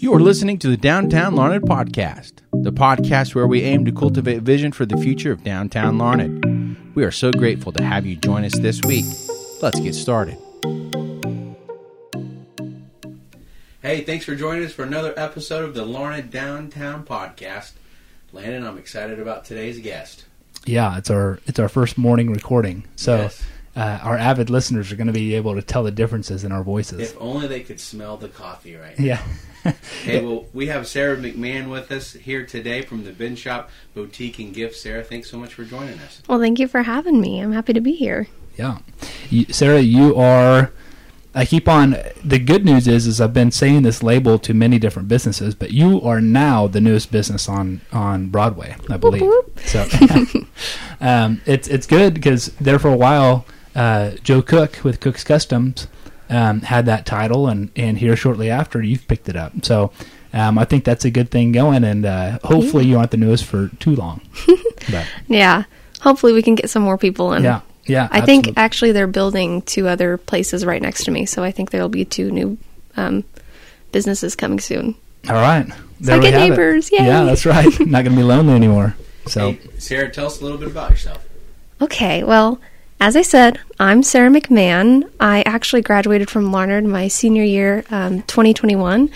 You are listening to the Downtown Larned Podcast, the podcast where we aim to cultivate vision for the future of downtown Larned. We are so grateful to have you join us this week. Let's get started. Hey, thanks for joining us for another episode of the Larned Downtown Podcast. Landon, I'm excited about today's guest. Yeah, it's our it's our first morning recording, so Yes. Uh, our avid listeners are going to be able to tell the differences in our voices. If only they could smell the coffee right now. yeah, Hey, well, we have Sarah MacMahon with us here today from the Bin Shop Boutique and Gift. Sarah, thanks so much for joining us. Well, thank you for having me. I'm happy to be here. yeah. You, Sarah, you are. I keep on. The good news is, is I've been saying this label to many different businesses, but you are now the newest business on on Broadway, I believe. whoop. So um, it's it's good because there for a while, uh, Joe Cook with Cook's Customs um, had that title, and and here shortly after you've picked it up. So. Um, I think that's a good thing going, and uh, hopefully you aren't the newest for too long. but Yeah. Hopefully, we can get some more people in. yeah, yeah. I think actually they're building two other places right next to me, so I think there will be two new um, businesses coming soon. All right. There Second we have it. neighbors, yay. Yeah, that's right. Not going to be lonely anymore. So, Hey, Sarah, tell us a little bit about yourself. Okay, well, as I said, I'm Sarah MacMahon. I actually graduated from Larned my senior year, um, 2021,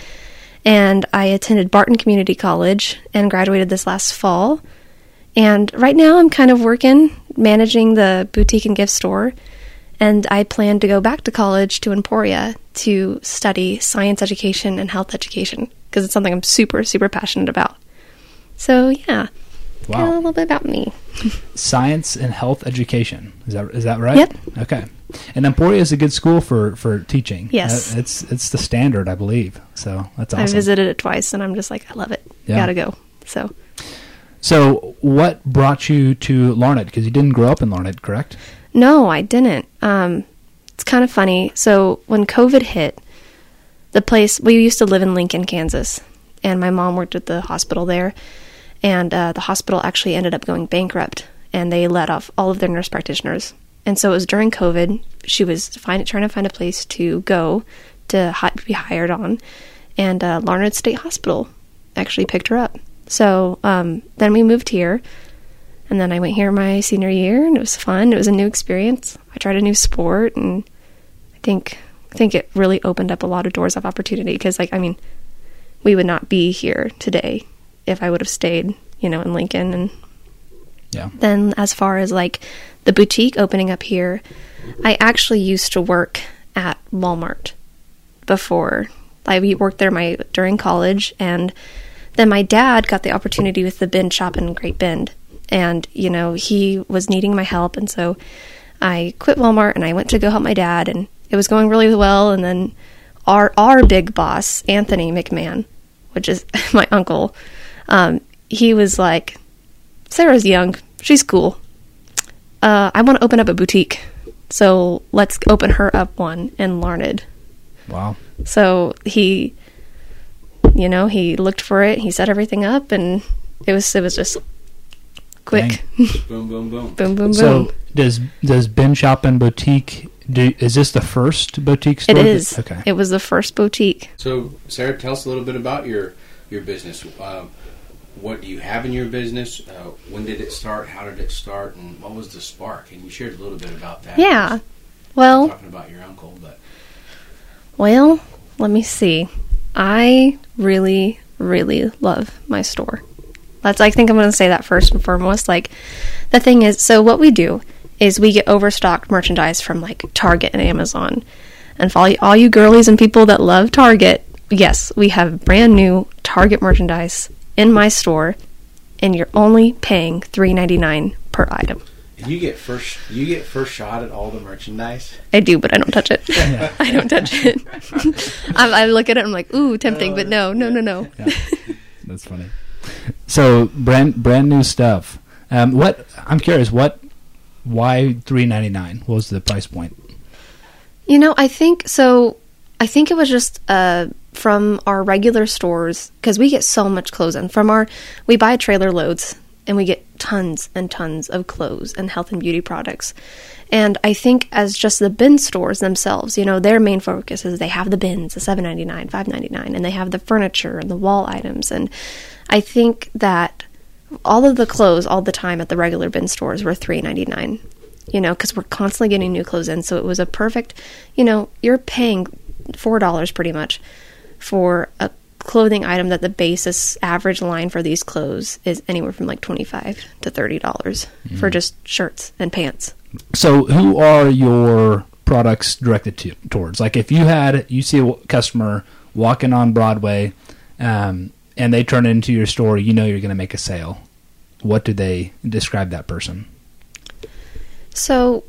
and I attended Barton Community College and graduated this last fall. And right now, I'm kind of working managing the boutique and gift store, and I plan to go back to college to Emporia to study science education and health education because it's something I'm super, super passionate about. So, yeah, a little bit about me. Science and health education. Is that is that right? Yep. Okay. And Emporia is a good school for for teaching. Yes. Uh, it's it's the standard, I believe. So, that's awesome. I visited it twice, and I'm just like, I love it. Yeah. Gotta go. So So, what brought you to Larned? Because you didn't grow up in Larned, correct? no, I didn't. Um, it's kind of funny. So when COVID hit, the place we used to live in Lincoln, Kansas, and my mom worked at the hospital there, and uh, the hospital actually ended up going bankrupt, and they let off all of their nurse practitioners. And so it was during COVID. She was find, trying to find a place to go to hi- be hired on, and uh, Larned State Hospital actually picked her up. So um, then we moved here, and then I went here my senior year, and it was fun. It was a new experience. I tried a new sport, and I think I think it really opened up a lot of doors of opportunity. Because, like, I mean, we would not be here today if I would have stayed, you know, in Lincoln. And Yeah. then, as far as like the boutique opening up here, I actually used to work at Walmart before. I worked there my during college, and then my dad got the opportunity with the bin shop in Great Bend, and you know he was needing my help, and so I quit Walmart and I went to go help my dad, and it was going really well. And then our our big boss, Anthony MacMahon, which is my uncle, um, he was like, "Sarah's young, she's cool. Uh, I want to open up a boutique, so let's open her up one in Larned." Wow. So he, you know, he looked for it. He set everything up, and it was it was just quick, Boom, boom, boom. boom, boom, boom. So, does does Bin Shop and Boutique do is this the first boutique store? it that- is. Okay. It was the first boutique. So, Sarah, tell us a little bit about your your business. Um, what do you have in your business? Uh, when did it start? How did it start? And what was the spark? And you shared a little bit about that. Yeah. Well, Talking about your uncle, but well, let me see. I really, really love my store. That's I think I'm going to say that first and foremost. Like the thing is, so what we do is we get overstocked merchandise from like Target and Amazon. And for all you, all you girlies and people that love Target, yes, we have brand new Target merchandise in my store, and you're only paying $3.99 per item. and you get first you get first shot at all the merchandise. I do, but I don't touch it. I don't touch it. I, I look at it, I'm like, ooh, tempting, but no, no, no, no. That's funny. So brand brand new stuff. Um, what I'm curious, what why three ninety nine? What was the price point? You know, I think so. I think it was just uh, from our regular stores because we get so much clothes in from our. We buy trailer loads and we get tons and tons of clothes and health and beauty products. And I think as just the bin stores themselves, you know, their main focus is they have the bins, the seven ninety nine, five ninety nine, and they have the furniture and the wall items. And I think that all of the clothes all the time at the regular bin stores were three ninety nine. You know, because we're constantly getting new clothes in, so it was a perfect. You know, you're paying four dollars pretty much for a clothing item that the basis average line for these clothes is anywhere from like 25 to 30 dollars for just shirts and pants So, who are your products directed to towards? Like, if you had you see a customer walking on Broadway, um, and they turn into your store, you know you're going to make a sale. What do they describe that person? so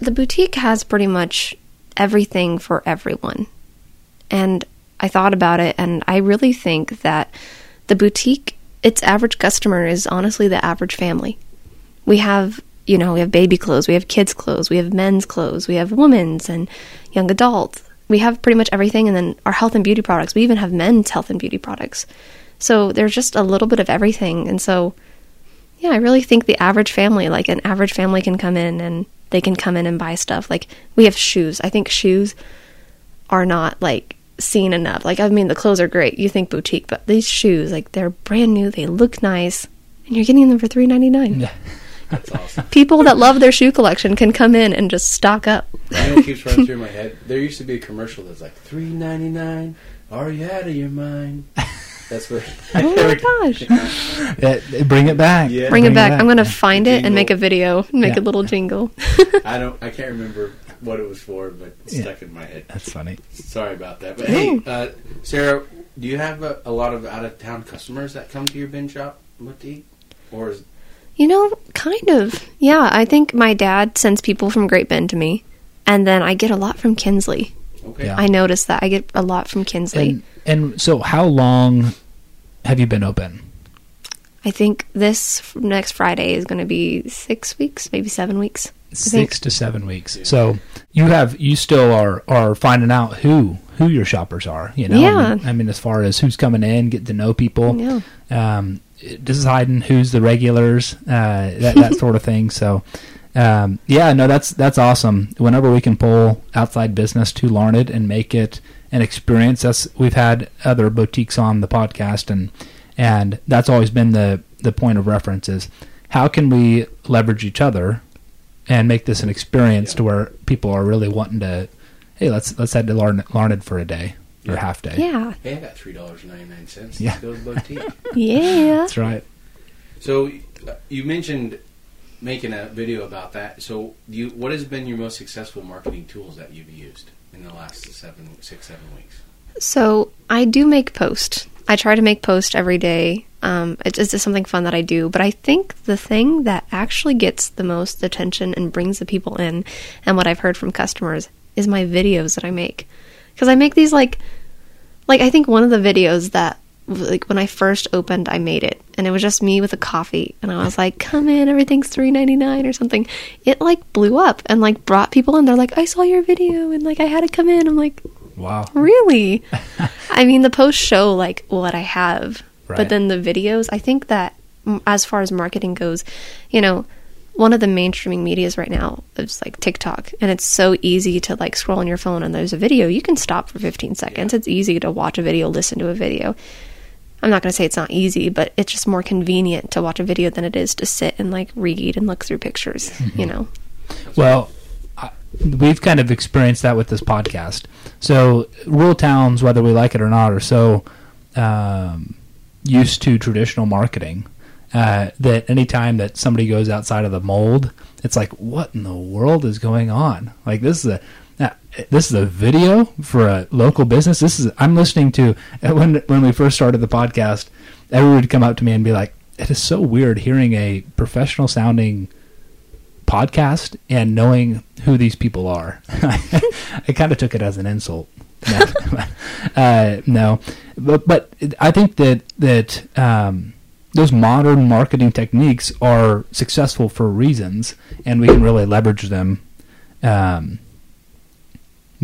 the boutique has pretty much everything for everyone and i thought about it and i really think that the boutique its average customer is honestly the average family. We have you know we have baby clothes we have kids clothes we have men's clothes we have women's and young adults. We have pretty much everything and then our health and beauty products. We even have men's health and beauty products. So there's just a little bit of everything and so yeah i really think the average family like an average family can come in and they can come in and buy stuff. Like we have shoes. I think shoes are not like seen enough like i mean the clothes are great you think boutique but these shoes like they're brand new they look nice and you're getting them for 3.99 Yeah. That's awesome. people that love their shoe collection can come in and just stock up. You know what keeps running through my head? There used to be a commercial that's like three ninety nine. Are you out of your mind? That's what. Oh my gosh. Bring it back. Yeah. Bring it back. I'm going to Yeah. find it and make a video, and make Yeah. a little jingle. I don't. I can't remember what it was for, but it's Yeah. stuck in my head. That's funny. Sorry about that. But hey, uh, Sarah, do you have a, a lot of out of town customers that come to your bin shop boutique, or is You know, kind of. Yeah, I think my dad sends people from Great Bend to me, and then I get a lot from Kinsley. okay? Yeah. I noticed that I get a lot from Kinsley. And and so, how long have you been open? I think this next Friday is going to be six weeks, maybe seven weeks. Six to seven weeks. So you have you still are are finding out who who your shoppers are. You know, Yeah. I mean, I mean, as far as who's coming in, getting to know people. Yeah. um, deciding who's the regulars, uh, that that sort of thing. So, um, yeah, no, that's that's awesome. Whenever we can pull outside business to Larned and make it an experience, that's we've had other boutiques on the podcast, and and that's always been the the point of reference is how can we leverage each other and make this an experience to where people are really wanting to. Hey, let's let's head to Larned, Larned for a day or Yeah. half day. Yeah. Hey, I got three dollars and ninety nine cents. Yeah. Go to boutique. Yeah. That's right. so uh, you mentioned making a video about that. So you, what has been your most successful marketing tools that you've used in the last seven, six, seven weeks? So I do make post. I try to make posts every day. Um, it's just something fun that I do. But I think the thing that actually gets the most attention and brings the people in, and what I've heard from customers, is my videos that I make. Because I make these like, like I think one of the videos that like when I first opened, I made it, and it was just me with a coffee, and I was like, "Come in, everything's three ninety nine or something." It like blew up and like brought people in. They're like, "I saw your video, and like I had to come in." I'm like, Wow. Really? I mean, the posts show like what I have, Right. but then the videos, I think that as far as marketing goes, you know, one of the mainstreaming medias right now is like TikTok, and it's so easy to like scroll on your phone and there's a video. You can stop for 15 seconds. It's easy to watch a video, listen to a video. I'm not going to say it's not easy, but it's just more convenient to watch a video than it is to sit and like read and look through pictures, mm-hmm. you know? Well, we've kind of experienced that with this podcast. So, rural towns, whether we like it or not, are so um, used to traditional marketing uh, that anytime that somebody goes outside of the mold, it's like, what in the world is going on? Like this is a uh, this is a video for a local business. This is I'm listening to when when we first started the podcast. Everyone would come up to me and be like, "It is so weird hearing a professional sounding." Podcast and knowing who these people are. I kind of took it as an insult. No, uh, no. but but I think that that um, those modern marketing techniques are successful for reasons, and we can really leverage them um,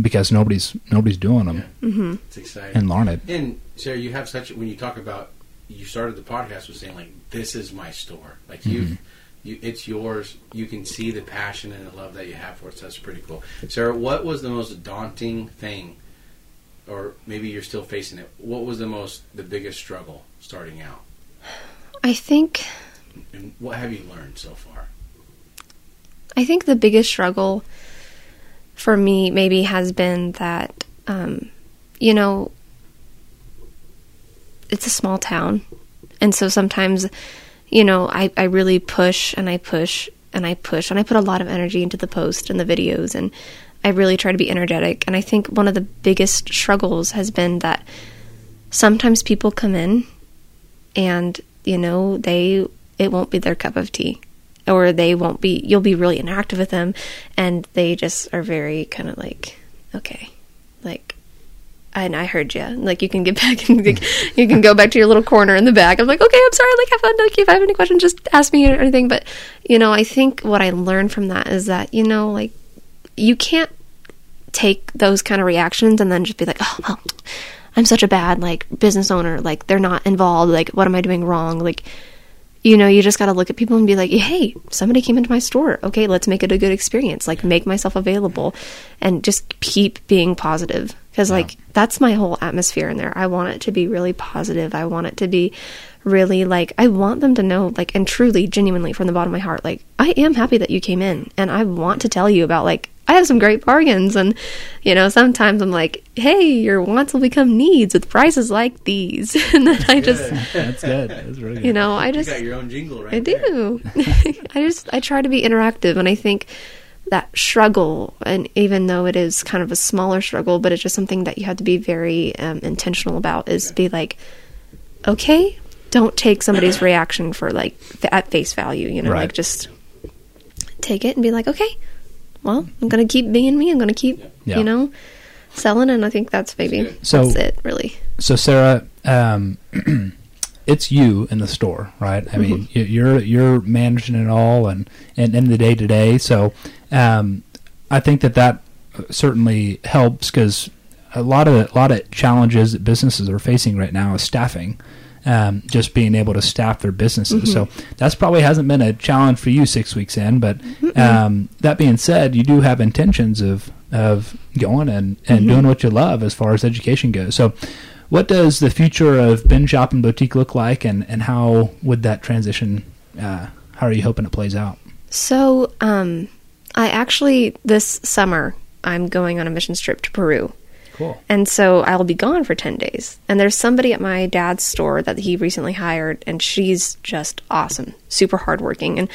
because nobody's nobody's doing them Mm-hmm. It's exciting. in Larned. And Sarah, you have such when you talk about you started the podcast with saying like, "This is my store." Like you, you, it's yours. You can see the passion and the love that you have for it. So that's pretty cool. Sarah, what was the most daunting thing, or maybe you're still facing it? What was the most, the biggest struggle starting out, I think and what have you learned so far? I think the biggest struggle for me maybe has been that, um, you know, it's a small town. And so sometimes, you know, I, I really push and I push and I push and I put a lot of energy into the post and the videos and I really try to be energetic. And I think one of the biggest struggles has been that sometimes people come in and, you know, they, it won't be their cup of tea or they won't be you'll be really interactive with them and they just are very kind of like okay like and I heard you. Like you can get back and like, you can go back to your little corner in the back. I'm like, okay, I'm sorry. Like have fun. Like if I have any questions, just ask me or anything. But you know, I think what I learned from that is that you know, like you can't take those kind of reactions and then just be like, oh well, I'm such a bad like business owner. Like they're not involved. Like what am I doing wrong? Like you know, you just got to look at people and be like, hey, somebody came into my store. Okay, let's make it a good experience. Like, make myself available and just keep being positive. Because, like, that's my whole atmosphere in there. I want it to be really positive. I want it to be really, like, I want them to know, like, and truly, genuinely, from the bottom of my heart, like, I am happy that you came in. And I want to tell you about, like, I have some great bargains. And, you know, sometimes I'm like, hey, your wants will become needs with prices like these. and then I just, That's good. That's really good. you know, I You just. got your own jingle, right? I do. I just I try to be interactive, and I think that struggle, and even though it is kind of a smaller struggle, but it's just something that you have to be very um, intentional about. Is be like, okay, don't take somebody's reaction for like at face value. You know, Right. like just take it and be like, okay, well, I'm gonna keep being me. I'm gonna keep, Yeah. you know, selling, and I think that's maybe. So- that's it, really. so Sarah, um, it's you in the store, right? I mean, you- you're you're managing it all and and in the day to day. So, um, I think that that certainly helps because a lot of a lot of challenges that businesses are facing right now is staffing. Um, just being able to staff their businesses. So that's probably hasn't been a challenge for you six weeks in. But um, that being said, you do have intentions of of going and, and doing what you love as far as education goes. So what does the future of bin shop and boutique look like, and, and how would that transition? Uh, how are you hoping it plays out? So, um, I actually this summer I'm going on a mission trip to Peru. Cool. And so I'll be gone for 10 days. And there's somebody at my dad's store that he recently hired, and she's just awesome. Super hardworking and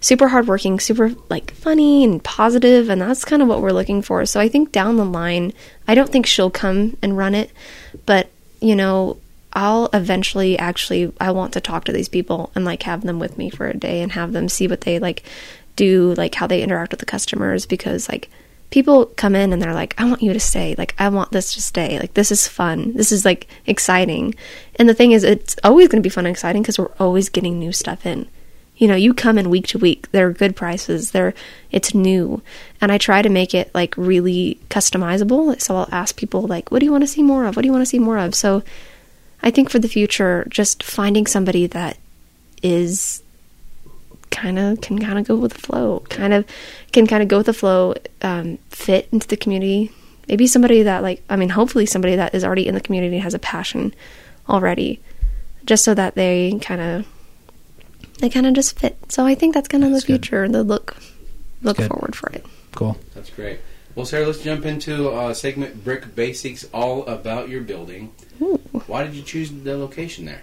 super hardworking, super like funny and positive, and that's kind of what we're looking for. So I think down the line, I don't think she'll come and run it, but you know, I'll eventually actually I want to talk to these people and like have them with me for a day and have them see what they like do, like how they interact with the customers because like people come in and they're like, I want you to stay. Like, I want this to stay. Like, this is fun. This is like exciting. And the thing is, it's always going to be fun and exciting because we're always getting new stuff in. You know, you come in week to week. They're good prices. They're it's new, and I try to make it like really customizable. So I'll ask people like, "What do you want to see more of? What do you want to see more of?" So I think for the future, just finding somebody that is kind of can kind of go with the flow, kind of can kind of go with the flow, um, fit into the community. Maybe somebody that like, I mean, hopefully somebody that is already in the community has a passion already, just so that they kind of they kind of just fit. So I think that's kind of the That's good. future, the look look Good. forward for it. Cool. That's great. Well, Sarah, let's jump into uh, segment Brick Basics, all about your building. Why did you choose the location there?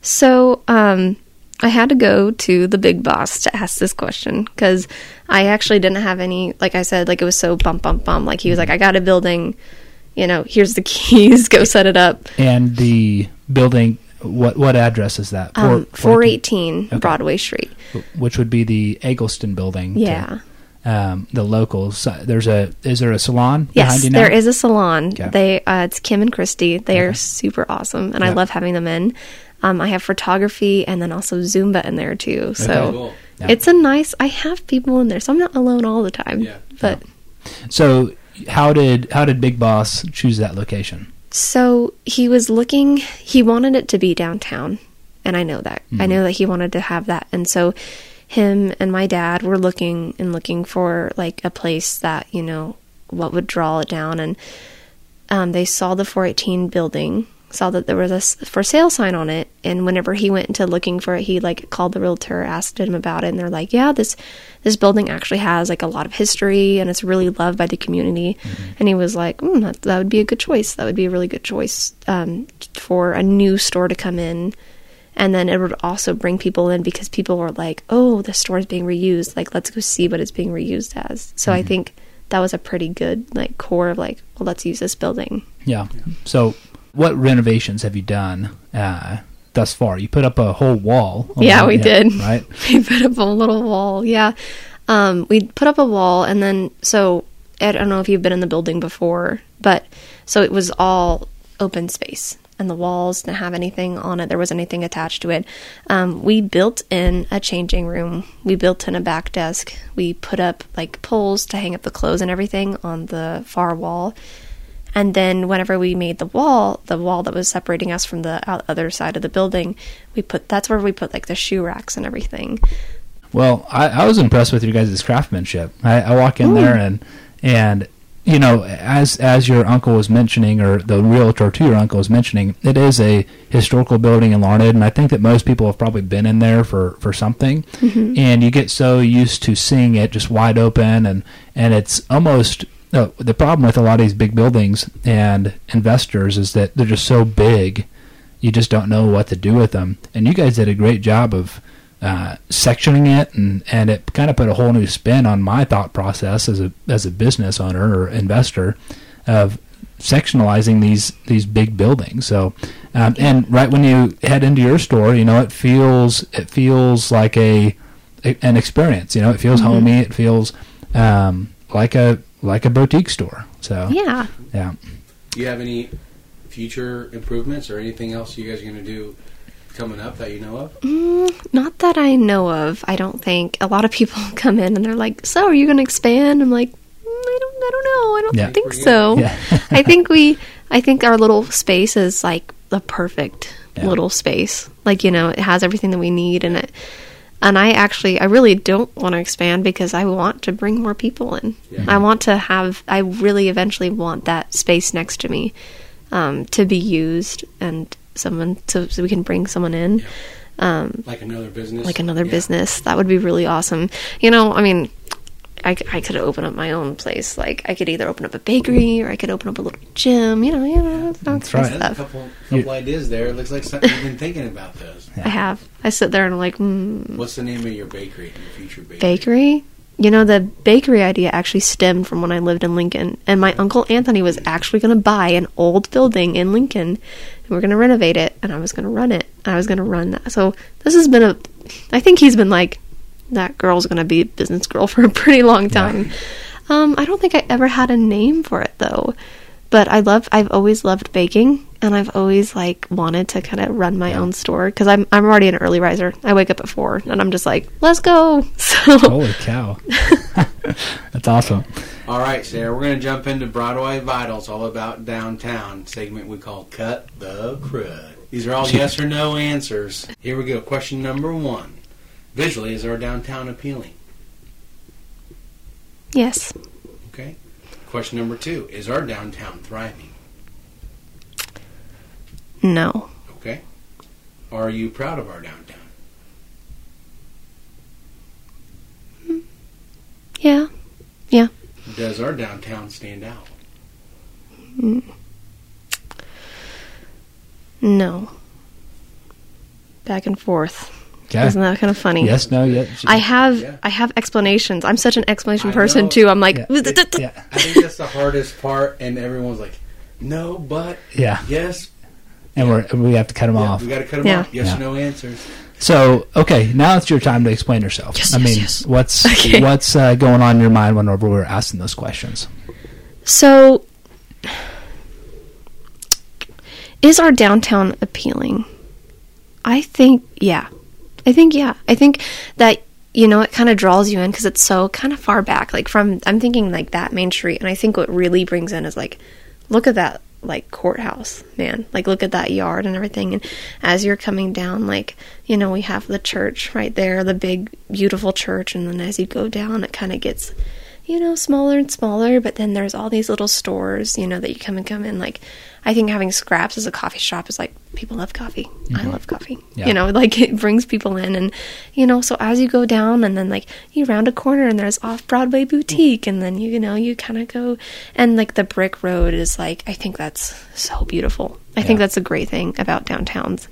So, um, I had to go to the big boss to ask this question because I actually didn't have any, like I said, like it was so bump, bump, bump. Like he was like, I got a building, you know, here's the keys, go set it up. And the building, what what address is that? Um, Four- 418 Okay. Broadway Street. which would be the Eggleston building. to, Yeah. um, the locals. There's a is there a salon behind Yes, you now? there is a salon. Okay. They uh, it's Kim and Christy. They are super awesome, and I love having them in. Um, I have photography and then also Zumba in there too. So Cool. Yeah. it's a nice. I have people in there, so I'm not alone all the time. Yeah. But So how did how did Big Boss choose that location? So he was looking, he wanted it to be downtown. And I know that. I know that he wanted to have that. And so him and my dad were looking and looking for like a place that, you know, what would draw it down. And um, they saw the 418 building, saw that there was a for sale sign on it. And whenever he went into looking for it, he like called the realtor, asked him about it. And they're like, yeah, this, this building actually has like a lot of history and it's really loved by the community. And he was like, mm, that, that would be a good choice. That would be a really good choice um, for a new store to come in. And then it would also bring people in because people were like, oh, the store is being reused. Like, let's go see what it's being reused as. So I think that was a pretty good like core of like, well, let's use this building. Yeah. So, what renovations have you done uh, thus far? You put up a whole wall. Yeah, we did. Right. we put up a little wall. Yeah. Um, we put up a wall and then so I don't know if you've been in the building before, but so it was all open space and the walls didn't have anything on it. There wasn't anything attached to it. Um, we built in a changing room. We built in a back desk. We put up like poles to hang up the clothes and everything on the far wall. And then whenever we made the wall, the wall that was separating us from the other side of the building, we put that's where we put like the shoe racks and everything. Well, I, I was impressed with your guys' craftsmanship. I, I walk in there and and you know, as as your uncle was mentioning, or the realtor to your uncle was mentioning, it is a historical building in Larned, and I think that most people have probably been in there for for something, mm-hmm. and you get so used to seeing it just wide open, and and it's almost no, the problem with a lot of these big buildings and investors is that they're just so big, you just don't know what to do with them. And you guys did a great job of uh, sectioning it, and, and it kind of put a whole new spin on my thought process as a as a business owner or investor of sectionalizing these these big buildings. So, um, and right when you head into your store, you know it feels it feels like a, a- an experience. You know, it feels homey. It feels um, like a like a boutique store. So Yeah. yeah. Do you have any future improvements or anything else you guys are going to do coming up that you know of? Mm, not that I know of. I don't think a lot of people come in and they're like, "So, are you going to expand?" I'm like, mm, "I don't I don't know. I don't Yeah. think We're so." Yeah. I think we I think our little space is like the perfect Yeah. little space. Like, you know, it has everything that we need and it and I actually I really don't want to expand because I want to bring more people in. Yeah. I want to have I really eventually want that space next to me um, to be used and someone so, so we can bring someone in. Um, Like another business? like another Yeah. business. That would be really awesome. You know, I mean, I, c- I could open up my own place. Like I could either open up a bakery or I could open up a little gym. You know, you know, that That's kind right. of There's a stuff. couple, couple ideas there. It looks like something you've been thinking about those. I have. I sit there and I'm like, mm, What's the name of your bakery, your future bakery? bakery. You know, the bakery idea actually stemmed from when I lived in Lincoln, and my uncle Anthony was actually going to buy an old building in Lincoln, and we're going to renovate it, and I was going to run it. I was going to run that. So this has been a. I think he's been like, that girl's going to be a business girl for a pretty long time. Um, I don't think I ever had a name for it though, but I love. I've always loved baking, and I've always like wanted to kind of run my own store because I'm I'm already an early riser. I wake up at four, and I'm just like, let's go. So Holy cow. That's awesome. All right, Sarah, we're going to jump into Broadway Vitals, all about downtown segment we call Cut the Crud. These are all yes or no answers. Here we go. Question number one. Visually, is our downtown appealing? yes, Okay. Question number two. Is our downtown thriving? no, Okay. Are you proud of our downtown? yeah, Yeah. Does our downtown stand out? Mm. no. Back and forth. Okay. Isn't that kind of funny? Yes, no, yeah. I have Yeah. I have explanations. I'm such an explanation I person know. too. I'm like, yeah. yeah. I think that's the hardest part, and everyone's like, no, but, Yeah. yes. And we're, we have to cut them Yeah, off. we got to cut them Yeah. off. Yes Yeah. or no answers. So, okay, now it's your time to explain yourself. Yes, I yes, mean, yes. what's Okay. what's uh, going on in your mind whenever we're asking those questions? So, is our downtown appealing? I think, yeah. I think, yeah. I think that, you know, it kind of draws you in because it's so kind of far back. Like, from, I'm thinking like that main street. And I think what really brings in is like, look at that. like courthouse, man. Like look at that yard and everything. And as you're coming down, like you know, we have the church right there, the big beautiful church, and then as you go down, it kind of gets you know, smaller and smaller, but then there's all these little stores, you know, that you come and come in. Like, I think having Scraps as a coffee shop is like, people love coffee. I mm-hmm. love coffee. Yeah. You know, like it brings people in. And, you know, so as you go down and then like you round a corner and there's off Broadway boutique, and then, you, you know, you kind of go, and like the brick road is like, I think that's so beautiful. I think that's a great thing about downtowns.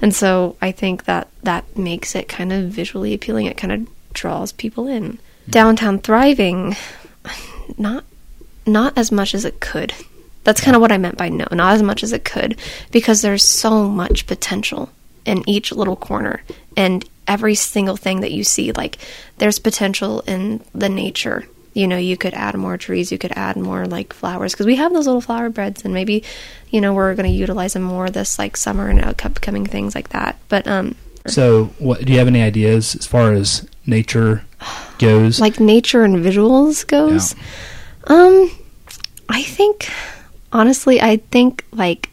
And so I think that that makes it kind of visually appealing. It kind of draws people in. Downtown thriving, not not as much as it could. That's kind of what I meant by no, not as much as it could, because there's so much potential in each little corner and every single thing that you see. Like, there's potential in the nature. You know, you could add more trees, you could add more like flowers, because we have those little flower beds, and maybe, you know, we're going to utilize them more this like summer and upcoming things like that. But um, So, what do you have any ideas as far as nature goes? like nature and visuals goes. Um i think honestly i think like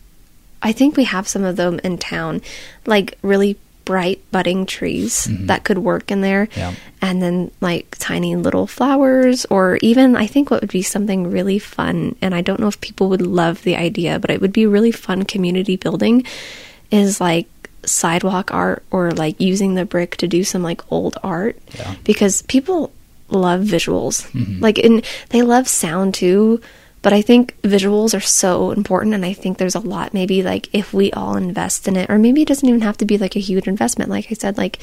i think we have some of them in town. Like really bright budding trees that could work in there. Yeah. and then like tiny little flowers or even i think what would be something really fun and i don't know if people would love the idea but it would be really fun community building is like sidewalk art or like using the brick to do some like old art Yeah. because people love visuals. Mm-hmm. Like and they love sound too but i think visuals are so important and i think there's a lot maybe like if we all invest in it or maybe it doesn't even have to be like a huge investment. Like i said like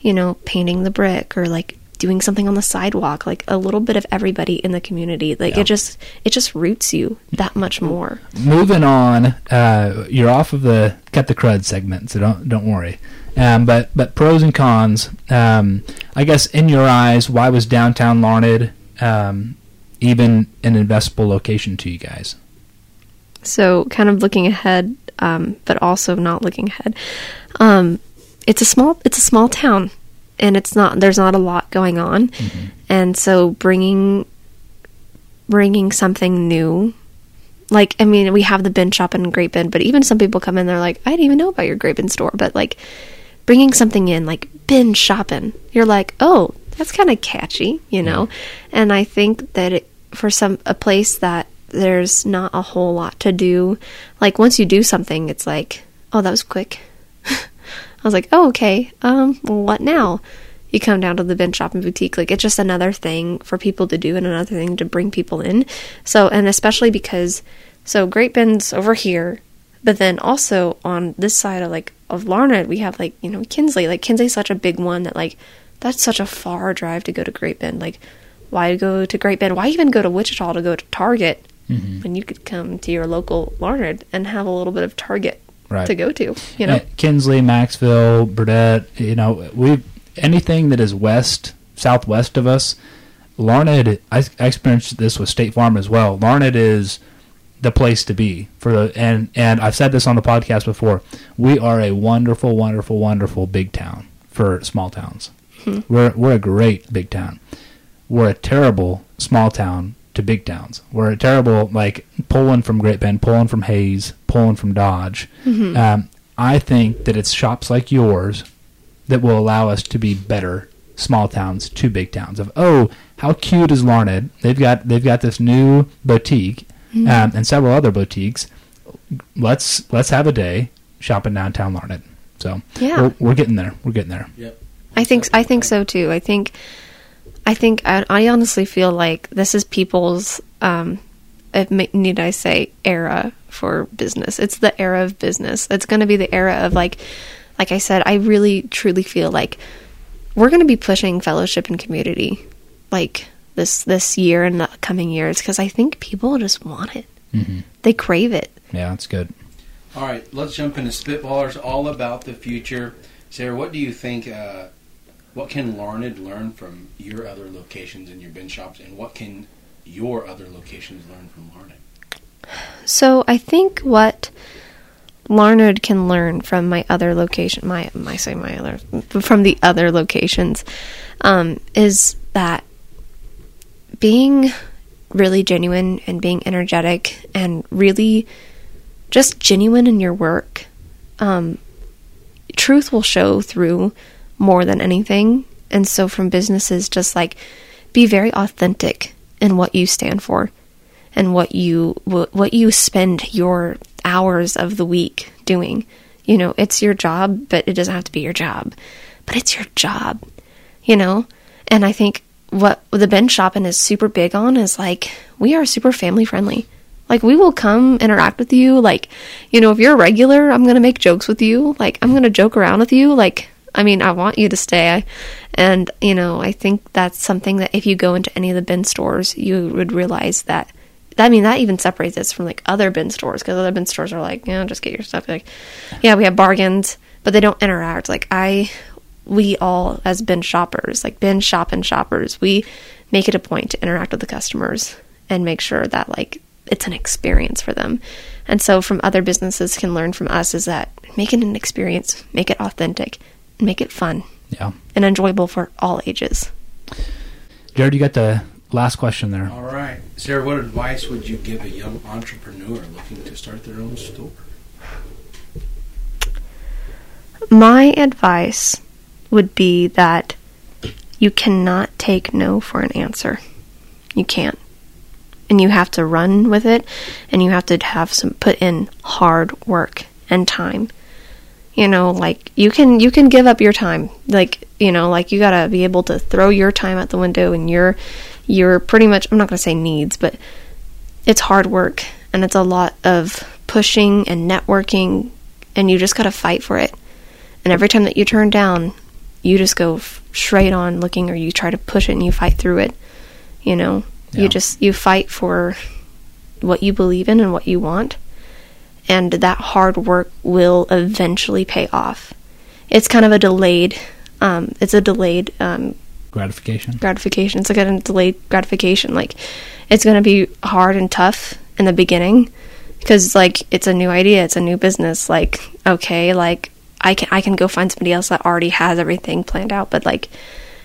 you know painting the brick or like doing something on the sidewalk like a little bit of everybody in the community like Yeah. it just it just roots you that much more Moving on, uh, you're off of the cut the crud segment, so don't don't worry. Um, but but pros and cons. Um, I guess in your eyes, why was downtown Larned um, even an investable location to you guys? So, kind of looking ahead, um, but also not looking ahead. Um, it's a small it's a small town, and it's not there's not a lot going on, mm-hmm. and so bringing bringing something new. Like I mean, we have the bin shop in Great Bend, but even some people come in, they're like, I didn't even know about your Great Bend store. But like, bringing something in, like Bin Shop'n, you're like, oh, that's kind of catchy, you know. And I think that it, for some a place that there's not a whole lot to do, like once you do something, it's like, oh, that was quick. I was like, oh, okay. Um, what now? You come down to the bin shop and boutique. Like, it's just another thing for people to do and another thing to bring people in. So, and especially because, so Great Bend's over here, but then also on this side of like, of Larned, we have like, you know, Kinsley. Like, Kinsley's such a big one that, like, that's such a far drive to go to Great Bend. Like, why go to Great Bend? Why even go to Wichita to go to Target when you could come to your local Larned and have a little bit of Target Right. to go to, you know? Kinsley, Macksville, Burdett, you know, we anything that is west, southwest of us. Larned, I, I experienced this with State Farm as well. Larned is the place to be for the and and I've said this on the podcast before. We are a wonderful, wonderful, wonderful big town for small towns. Hmm. We're we're a great big town. We're a terrible small town to big towns. We're a terrible like pulling from Great Bend, pulling from Hays, pulling from Dodge. Um, I think that it's shops like yours that will allow us to be better small towns to big towns. Of oh, how cute is Larned? They've got they've got this new boutique um, and several other boutiques. Let's let's have a day shopping downtown Larned. So Yeah. we're, we're getting there. We're getting there. Yep. I think I think so too. I think I think I, I honestly feel like this is people's um need I say era for business. It's the era of business. It's going to be the era of like like I said I really truly feel like we're going to be pushing fellowship and community like this this year and the coming years because I think people just want it. Mm-hmm. They crave it. Yeah, that's good. All right, let's jump into Spitballers all about the future. Sarah, what do you think? Uh, what can Larned learn from your other locations in your bin shops, and what can your other locations learn from Larned? So I think what Larned can learn from my other location, my my say my other from the other locations, um, is that being really genuine and being energetic and really just genuine in your work, um, truth will show through more than anything. And so, from businesses, just like be very authentic in what you stand for and what you what you spend your hours of the week doing. You know, it's your job, but it doesn't have to be your job. But it's your job, you know? And I think what the Bin Shop'n is super big on is like we are super family friendly. Like we will come interact with you. Like, you know, if you're a regular, I'm gonna make jokes with you. Like I'm gonna joke around with you. Like, I mean, I want you to stay. And, you know, I think that's something that if you go into any of the bin stores, you would realize that I mean, that even separates us from like other bin stores because other bin stores are like, you know, just get your stuff. Like, yeah, we have bargains, but they don't interact. Like, I, we all as bin shoppers, like bin shop and shoppers, we make it a point to interact with the customers and make sure that like it's an experience for them. And so, from other businesses can learn from us is that make it an experience, make it authentic, make it fun, yeah, and enjoyable for all ages. Jared, you got the last question there. All right. Sarah, what advice would you give a young entrepreneur looking to start their own store? My advice would be that you cannot take no for an answer. You can't. And you have to run with it and you have to have some put in hard work and time. You know, like you can you can give up your time. Like, you know, like you got to be able to throw your time out the window and you're you're pretty much, I'm not going to say needs, but it's hard work and it's a lot of pushing and networking, and you just got to fight for it. And every time that you turn down, you just go straight on looking or you try to push it and you fight through it. You know, yeah. you just, you fight for what you believe in and what you want. And that hard work will eventually pay off. It's kind of a delayed, um, it's a delayed um, gratification. Gratification. It's like a delayed gratification. Like it's going to be hard and tough in the beginning because like it's a new idea, it's a new business. Like okay, like I can I can go find somebody else that already has everything planned out, but like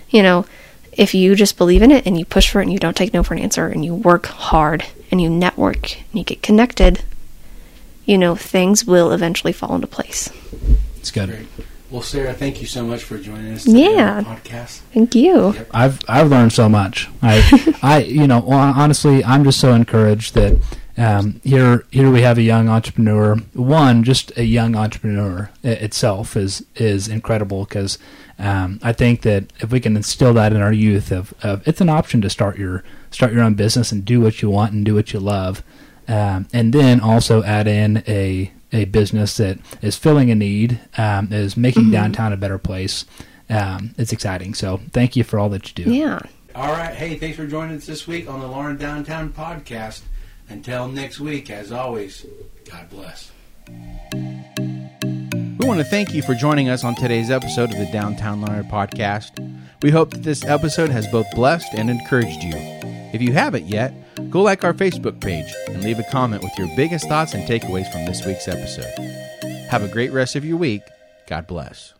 you know, if you just believe in it and you push for it and you don't take no for an answer and you work hard and you network and you get connected, you know, things will eventually fall into place. It's good. Great. Well, Sarah, thank you so much for joining us today yeah. on the podcast. Thank you. Yep. I've I've learned so much. I I you know honestly, I'm just so encouraged that um, here here we have a young entrepreneur. One, just a young entrepreneur itself is is incredible because um, I think that if we can instill that in our youth, of, of it's an option to start your start your own business and do what you want and do what you love, um, and then also add in a a business that is filling a need, um, is making mm-hmm. downtown a better place. Um, it's exciting. So thank you for all that you do. Yeah. All right. Hey, thanks for joining us this week on the Larned Downtown Podcast. Until next week, as always, God bless. We want to thank you for joining us on today's episode of the Downtown Larned Podcast. We hope that this episode has both blessed and encouraged you. If you haven't yet, go like our Facebook page and leave a comment with your biggest thoughts and takeaways from this week's episode. Have a great rest of your week. God bless.